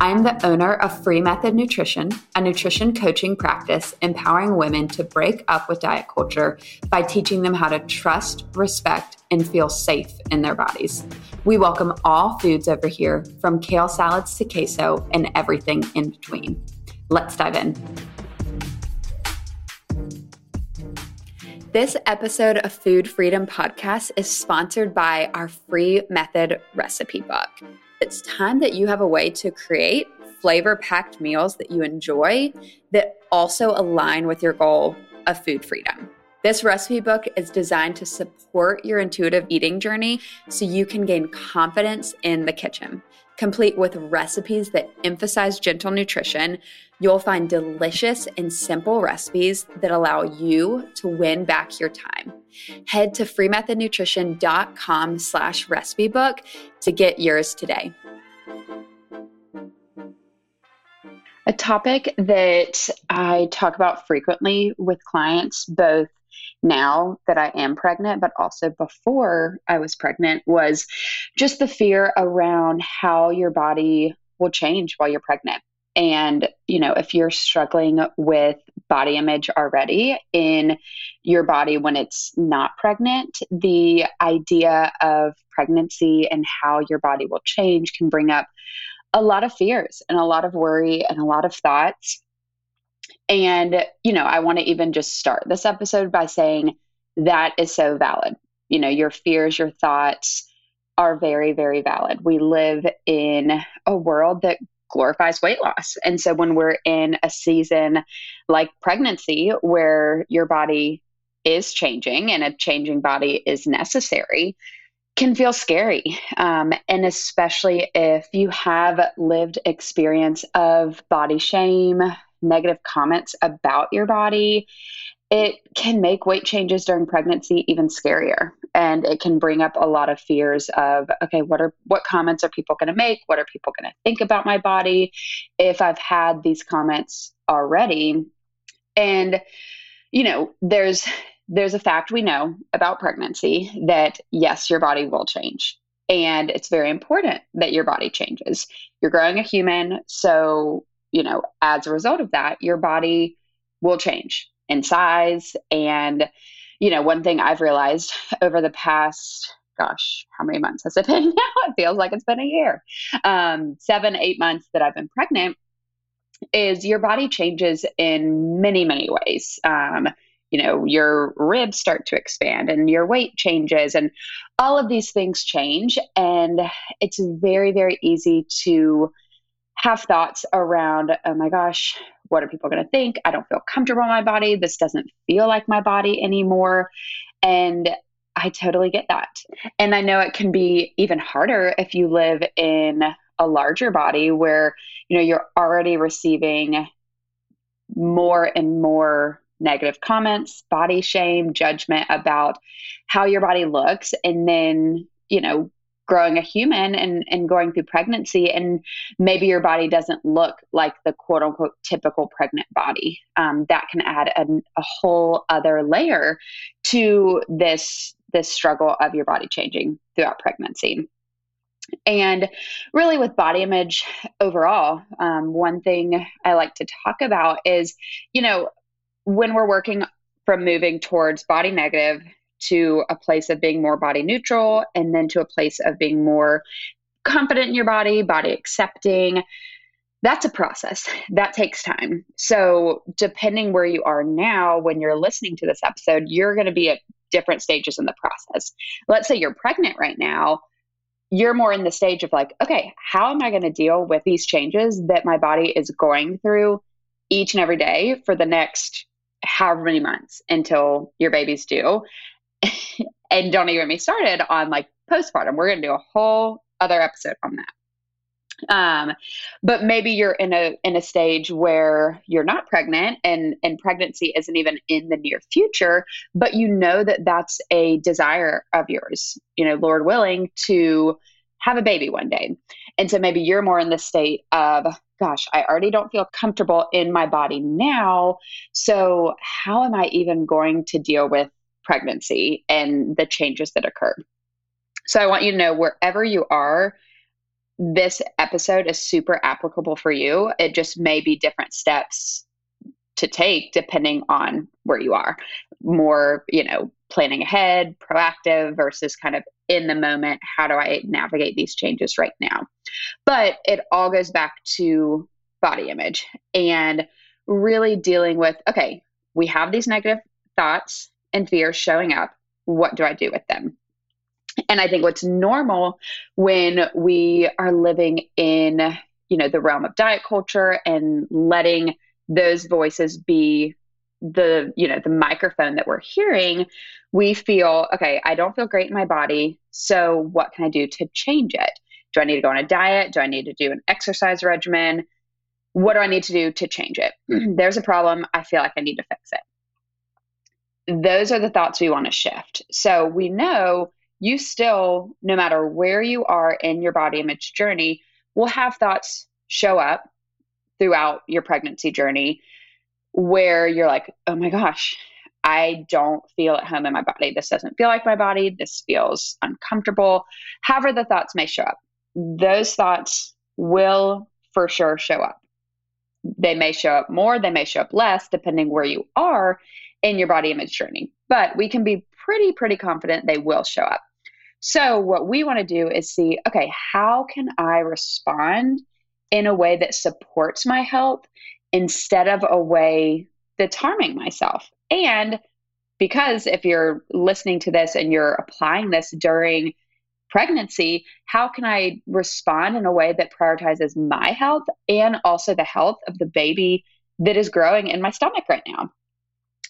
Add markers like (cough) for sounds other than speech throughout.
I am the owner of Free Method Nutrition, a nutrition coaching practice empowering women to break up with diet culture by teaching them how to trust, respect, and feel safe in their bodies. We welcome all foods over here, from kale salads to queso and everything in between. Let's dive in. This episode of Food Freedom Podcast is sponsored by our free method recipe book. It's time that you have a way to create flavor packed meals that you enjoy that also align with your goal of food freedom. This recipe book is designed to support your intuitive eating journey so you can gain confidence in the kitchen. Complete with recipes that emphasize gentle nutrition, you'll find delicious and simple recipes that allow you to win back your time. Head to freemethodnutrition.com slash recipe book to get yours today. A topic that I talk about frequently with clients, both now that I am pregnant, but also before I was pregnant, was just the fear around how your body will change while you're pregnant. And, you know, if you're struggling with body image already in your body when it's not pregnant, the idea of pregnancy and how your body will change can bring up a lot of fears and a lot of worry and a lot of thoughts. And, you know, I want to even just start this episode by saying that is so valid. You know, your fears, your thoughts are very, very valid. We live in a world that glorifies weight loss. And so when we're in a season like pregnancy where your body is changing and a changing body is necessary, can feel scary. Um, and especially if you have lived experience of body shame, negative comments about your body, it can make weight changes during pregnancy even scarier. And it can bring up a lot of fears of, okay, what are what comments are people going to make? What are people going to think about my body if I've had these comments already? And you know, there's there's a fact we know about pregnancy that yes, your body will change. And it's very important that your body changes. You're growing a human, so you know, as a result of that, your body will change in size. And, you know, one thing I've realized (laughs) over the past, gosh, how many months has it been (laughs) now? It feels like it's been a year. Um, seven, eight months that I've been pregnant is your body changes in many, many ways. Um, you know, your ribs start to expand and your weight changes, and all of these things change. And it's very, very easy to have thoughts around, oh my gosh, what are people going to think? I don't feel comfortable in my body. This doesn't feel like my body anymore. And I totally get that. And I know it can be even harder if you live in a larger body where, you know, you're already receiving more and more negative comments, body shame, judgment about how your body looks. And then, you know, growing a human and, and going through pregnancy and maybe your body doesn't look like the quote unquote typical pregnant body. Um, that can add a, a whole other layer to this this struggle of your body changing throughout pregnancy. And really with body image overall um, one thing i like to talk about is you know when we're working from moving towards body negative to a place of being more body neutral and then to a place of being more confident in your body, body accepting. That's a process that takes time. So, depending where you are now, when you're listening to this episode, you're going to be at different stages in the process. Let's say you're pregnant right now, you're more in the stage of like, okay, how am I going to deal with these changes that my body is going through each and every day for the next however many months until your baby's due? (laughs) and don't even get me started on like postpartum. We're going to do a whole other episode on that. um, but maybe you're in a in a stage where you're not pregnant and and pregnancy isn't even in the near future but you know that that's a desire of yours you know lord willing to have a baby one day and so maybe you're more in the state of gosh i already don't feel comfortable in my body now so how am i even going to deal with pregnancy and the changes that occur so i want you to know wherever you are this episode is super applicable for you. It just may be different steps to take depending on where you are. More, you know, planning ahead, proactive versus kind of in the moment. How do I navigate these changes right now? But it all goes back to body image and really dealing with okay, we have these negative thoughts and fears showing up. What do I do with them? And I think what's normal when we are living in, you know, the realm of diet culture and letting those voices be the, you know, the microphone that we're hearing, we feel, okay, I don't feel great in my body. So what can I do to change it? Do I need to go on a diet? Do I need to do an exercise regimen? What do I need to do to change it? (clears throat) There's a problem. I feel like I need to fix it. Those are the thoughts we want to shift. So we know you still, no matter where you are in your body image journey, will have thoughts show up throughout your pregnancy journey where you're like, oh my gosh, I don't feel at home in my body. This doesn't feel like my body. This feels uncomfortable. However, the thoughts may show up. Those thoughts will for sure show up. They may show up more, they may show up less, depending where you are in your body image training. But we can be pretty, pretty confident they will show up. So, what we want to do is see okay, how can I respond in a way that supports my health instead of a way that's harming myself? And because if you're listening to this and you're applying this during pregnancy, how can I respond in a way that prioritizes my health and also the health of the baby that is growing in my stomach right now?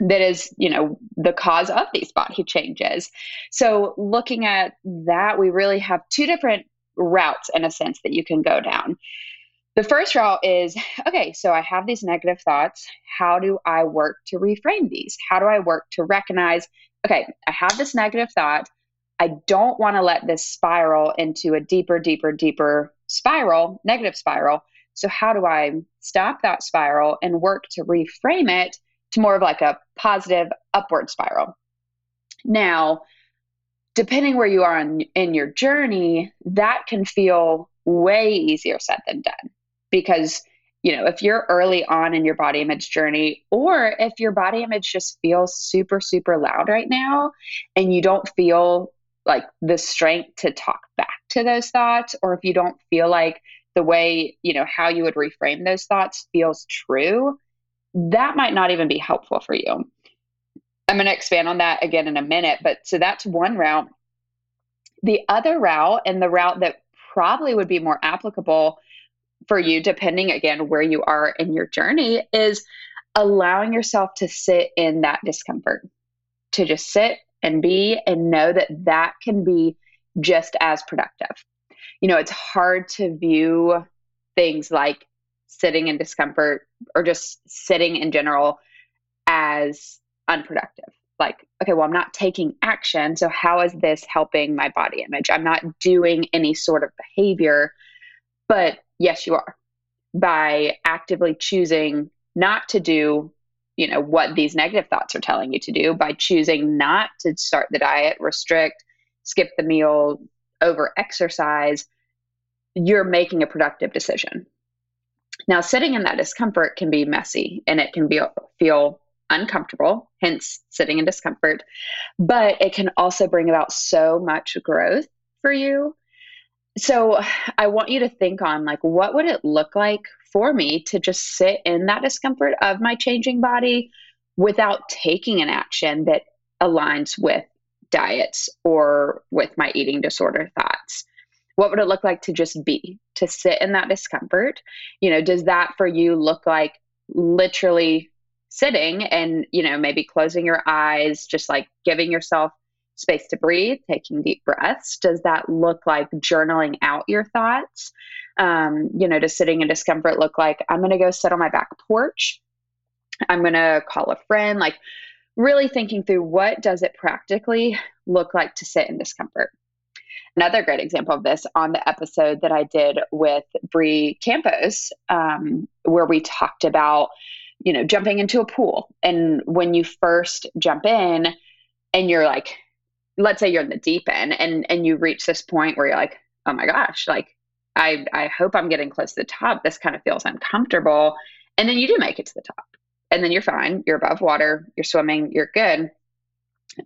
That is you know the cause of these body changes. So looking at that we really have two different routes in a sense that you can go down. The first route is okay so i have these negative thoughts. How do i work to reframe these? How do i work to recognize okay i have this negative thought. I don't want to let this spiral into a deeper deeper deeper spiral negative spiral. So how do i stop that spiral and work to reframe it to more of like a positive upward spiral. Now, depending where you are in, in your journey, that can feel way easier said than done because you know if you're early on in your body image journey or if your body image just feels super super loud right now and you don't feel like the strength to talk back to those thoughts or if you don't feel like the way you know how you would reframe those thoughts feels true that might not even be helpful for you. I'm going to expand on that again in a minute, but so that's one route. The other route, and the route that probably would be more applicable for you, depending again where you are in your journey, is allowing yourself to sit in that discomfort, to just sit and be and know that that can be just as productive. You know, it's hard to view things like sitting in discomfort or just sitting in general as unproductive. Like, okay, well, I'm not taking action. So, how is this helping my body image? I'm not doing any sort of behavior. But yes, you are by actively choosing not to do you know what these negative thoughts are telling you to do by choosing not to start the diet restrict skip the meal over exercise you're making a productive decision now, sitting in that discomfort can be messy and it can be feel uncomfortable, hence sitting in discomfort, but it can also bring about so much growth for you. So, I want you to think on like what would it look like for me to just sit in that discomfort of my changing body without taking an action that aligns with diets or with my eating disorder thoughts what would it look like to just be to sit in that discomfort you know does that for you look like literally sitting and you know maybe closing your eyes just like giving yourself space to breathe, taking deep breaths? Does that look like journaling out your thoughts? Um, you know, does sitting in discomfort look like I'm going to go sit on my back porch? I'm going to call a friend? Like, really thinking through what does it practically look like to sit in discomfort? Another great example of this on the episode that I did with Bree Campos, um, where we talked about, you know, jumping into a pool. And when you first jump in and you're like, let's say you're in the deep end and, and you reach this point where you're like, oh my gosh, like I, I hope I'm getting close to the top. This kind of feels uncomfortable. And then you do make it to the top. And then you're fine. You're above water. You're swimming. You're good.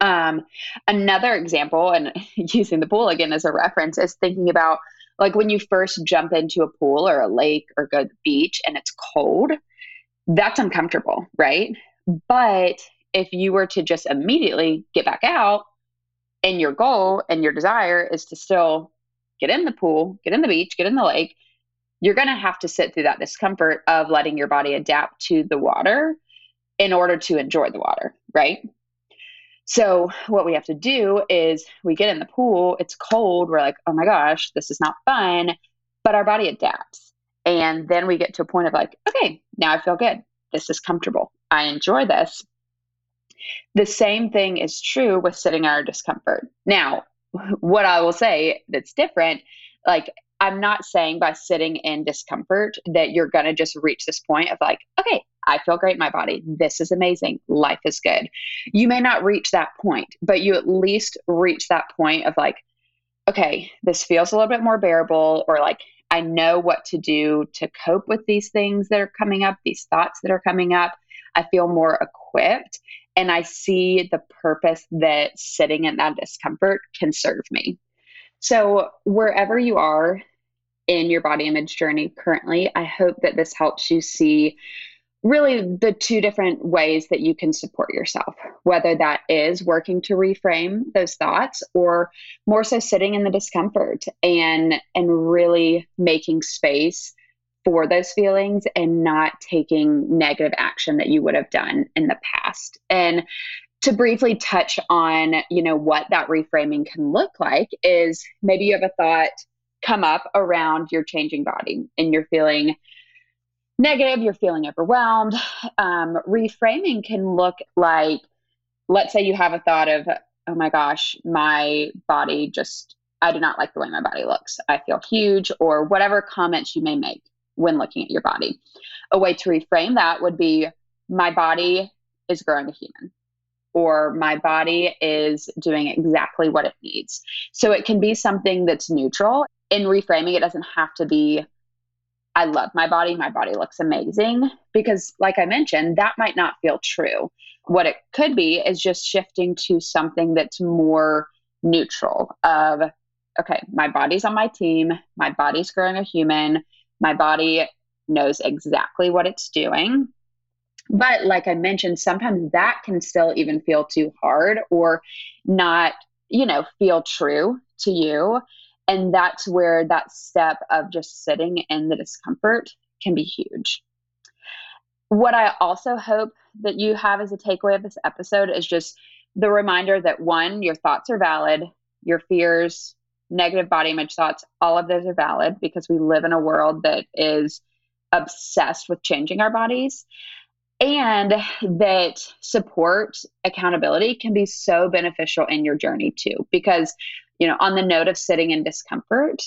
Um, another example, and (laughs) using the pool again as a reference, is thinking about like when you first jump into a pool or a lake or go to the beach and it's cold, that's uncomfortable, right? But if you were to just immediately get back out and your goal and your desire is to still get in the pool, get in the beach, get in the lake, you're going to have to sit through that discomfort of letting your body adapt to the water in order to enjoy the water, right? So, what we have to do is we get in the pool, it's cold, we're like, oh my gosh, this is not fun, but our body adapts. And then we get to a point of like, okay, now I feel good. This is comfortable. I enjoy this. The same thing is true with sitting in our discomfort. Now, (laughs) what I will say that's different, like I'm not saying by sitting in discomfort that you're going to just reach this point of like, okay, I feel great in my body. This is amazing. Life is good. You may not reach that point, but you at least reach that point of like, okay, this feels a little bit more bearable, or like, I know what to do to cope with these things that are coming up, these thoughts that are coming up. I feel more equipped and I see the purpose that sitting in that discomfort can serve me. So, wherever you are in your body image journey currently. I hope that this helps you see really the two different ways that you can support yourself, whether that is working to reframe those thoughts or more so sitting in the discomfort and and really making space for those feelings and not taking negative action that you would have done in the past. And to briefly touch on, you know, what that reframing can look like is maybe you have a thought come up around your changing body and you're feeling negative, you're feeling overwhelmed. Um, reframing can look like, let's say you have a thought of, oh my gosh, my body just, I do not like the way my body looks. I feel huge, or whatever comments you may make when looking at your body. A way to reframe that would be, my body is growing a human or my body is doing exactly what it needs. So it can be something that's neutral in reframing, it doesn't have to be, I love my body, my body looks amazing, because, like I mentioned, that might not feel true. What it could be is just shifting to something that's more neutral of, okay, my body's on my team, my body's growing a human, my body knows exactly what it's doing. But like I mentioned, sometimes that can still even feel too hard or not, you know, feel true to you. And that's where that step of just sitting in the discomfort can be huge. What I also hope that you have as a takeaway of this episode is just the reminder that one, your thoughts are valid, your fears, negative body image thoughts, all of those are valid because we live in a world that is obsessed with changing our bodies. And that support, accountability can be so beneficial in your journey too, because you know, on the note of sitting in discomfort,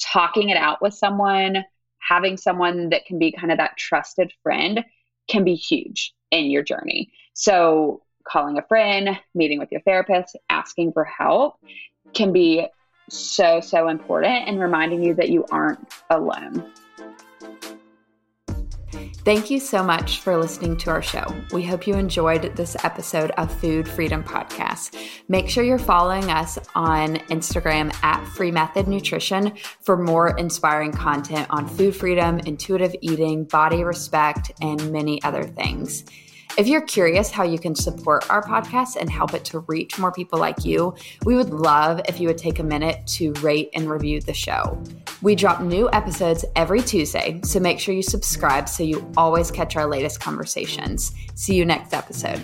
talking it out with someone, having someone that can be kind of that trusted friend can be huge in your journey. So, calling a friend, meeting with your therapist, asking for help can be so, so important and reminding you that you aren't alone. Thank you so much for listening to our show. We hope you enjoyed this episode of Food Freedom Podcast. Make sure you're following us on Instagram at Free Method Nutrition for more inspiring content on food freedom, intuitive eating, body respect, and many other things. If you're curious how you can support our podcast and help it to reach more people like you, we would love if you would take a minute to rate and review the show. We drop new episodes every Tuesday, so make sure you subscribe so you always catch our latest conversations. See you next episode.